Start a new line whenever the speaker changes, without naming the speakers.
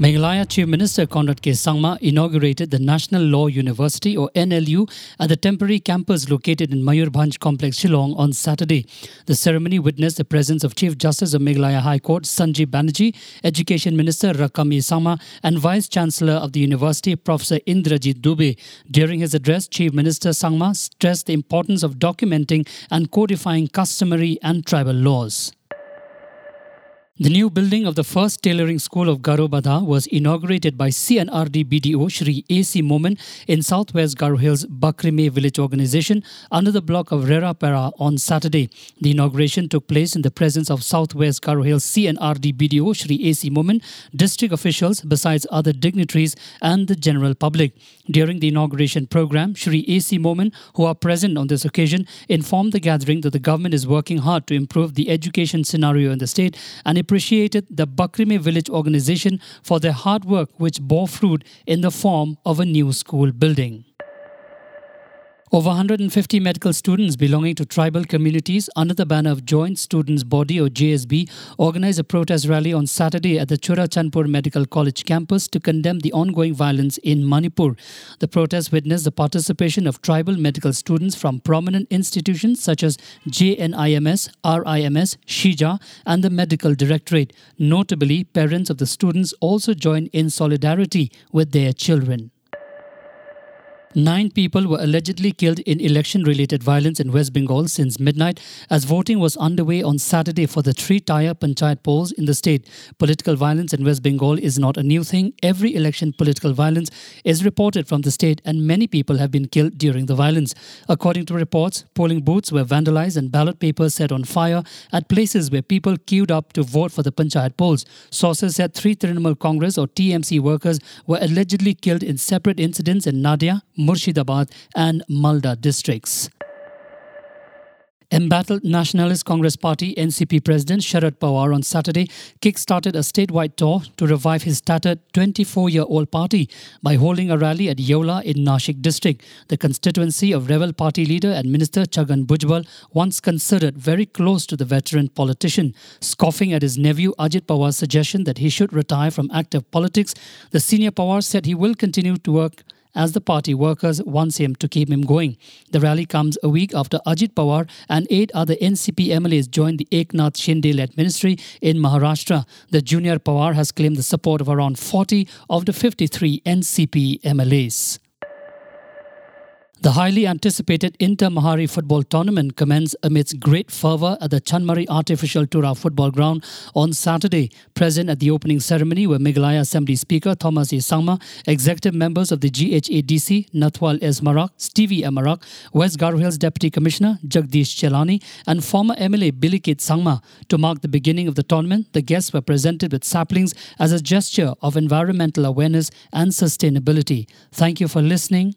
Meghalaya Chief Minister Conrad K. Sangma inaugurated the National Law University or NLU at the temporary campus located in Mayurbhanj Complex, Shillong on Saturday. The ceremony witnessed the presence of Chief Justice of Meghalaya High Court Sanjeev Banerjee, Education Minister Rakami Sangma and Vice Chancellor of the University Professor Indrajit Dube. During his address, Chief Minister Sangma stressed the importance of documenting and codifying customary and tribal laws. The new building of the first tailoring school of Garobadha was inaugurated by CNRD BDO Shri A.C. Momin in southwest Garo Hills Bakrime village organization under the block of Rerapara on Saturday. The inauguration took place in the presence of southwest Garo Hills CNRD BDO Shri A.C. Momin, district officials besides other dignitaries and the general public. During the inauguration program, Shri A.C. Momin, who are present on this occasion, informed the gathering that the government is working hard to improve the education scenario in the state and appreciated the Bakrime Village organization for their hard work, which bore fruit in the form of a new school building. Over 150 medical students belonging to tribal communities under the banner of Joint Students Body or JSB organized a protest rally on Saturday at the Churachandpur Medical College campus to condemn the ongoing violence in Manipur. The protest witnessed the participation of tribal medical students from prominent institutions such as JNIMS, RIMS, Shija, and the Medical Directorate. Notably, parents of the students also joined in solidarity with their children. Nine people were allegedly killed in election related violence in West Bengal since midnight as voting was underway on Saturday for the three tier panchayat polls in the state. Political violence in West Bengal is not a new thing. Every election political violence is reported from the state and many people have been killed during the violence. According to reports, polling booths were vandalized and ballot papers set on fire at places where people queued up to vote for the panchayat polls. Sources said three Trinamool Congress or TMC workers were allegedly killed in separate incidents in Nadia, Murshidabad, and Malda districts. Embattled Nationalist Congress Party NCP President Sharad Pawar on Saturday kick-started a statewide tour to revive his tattered 24-year-old party by holding a rally at Yeola in Nashik district, the constituency of rebel party leader and minister Chhagan Bhujbal, once considered very close to the veteran politician. Scoffing at his nephew Ajit Pawar's suggestion that he should retire from active politics, the senior Pawar said he will continue to work as the party workers wants him to keep him going. The rally comes a week after Ajit Pawar and eight other NCP MLAs joined the Eknath Shinde-led ministry in Maharashtra. The junior Pawar has claimed the support of around 40 of the 53 NCP MLAs. The highly anticipated Inter Mahari football tournament commenced amidst great fervour at the Chanmari Artificial Tura football ground on Saturday. Present at the opening ceremony were Meghalaya Assembly Speaker Thomas E. Executive members of the GHADC, Nathwal S. Marak, Stevie Amarak, West Garo Hills Deputy Commissioner Jagdish Chelani, and former MLA Bilikit Sangma. To mark the beginning of the tournament, the guests were presented with saplings as a gesture of environmental awareness and sustainability. Thank you for listening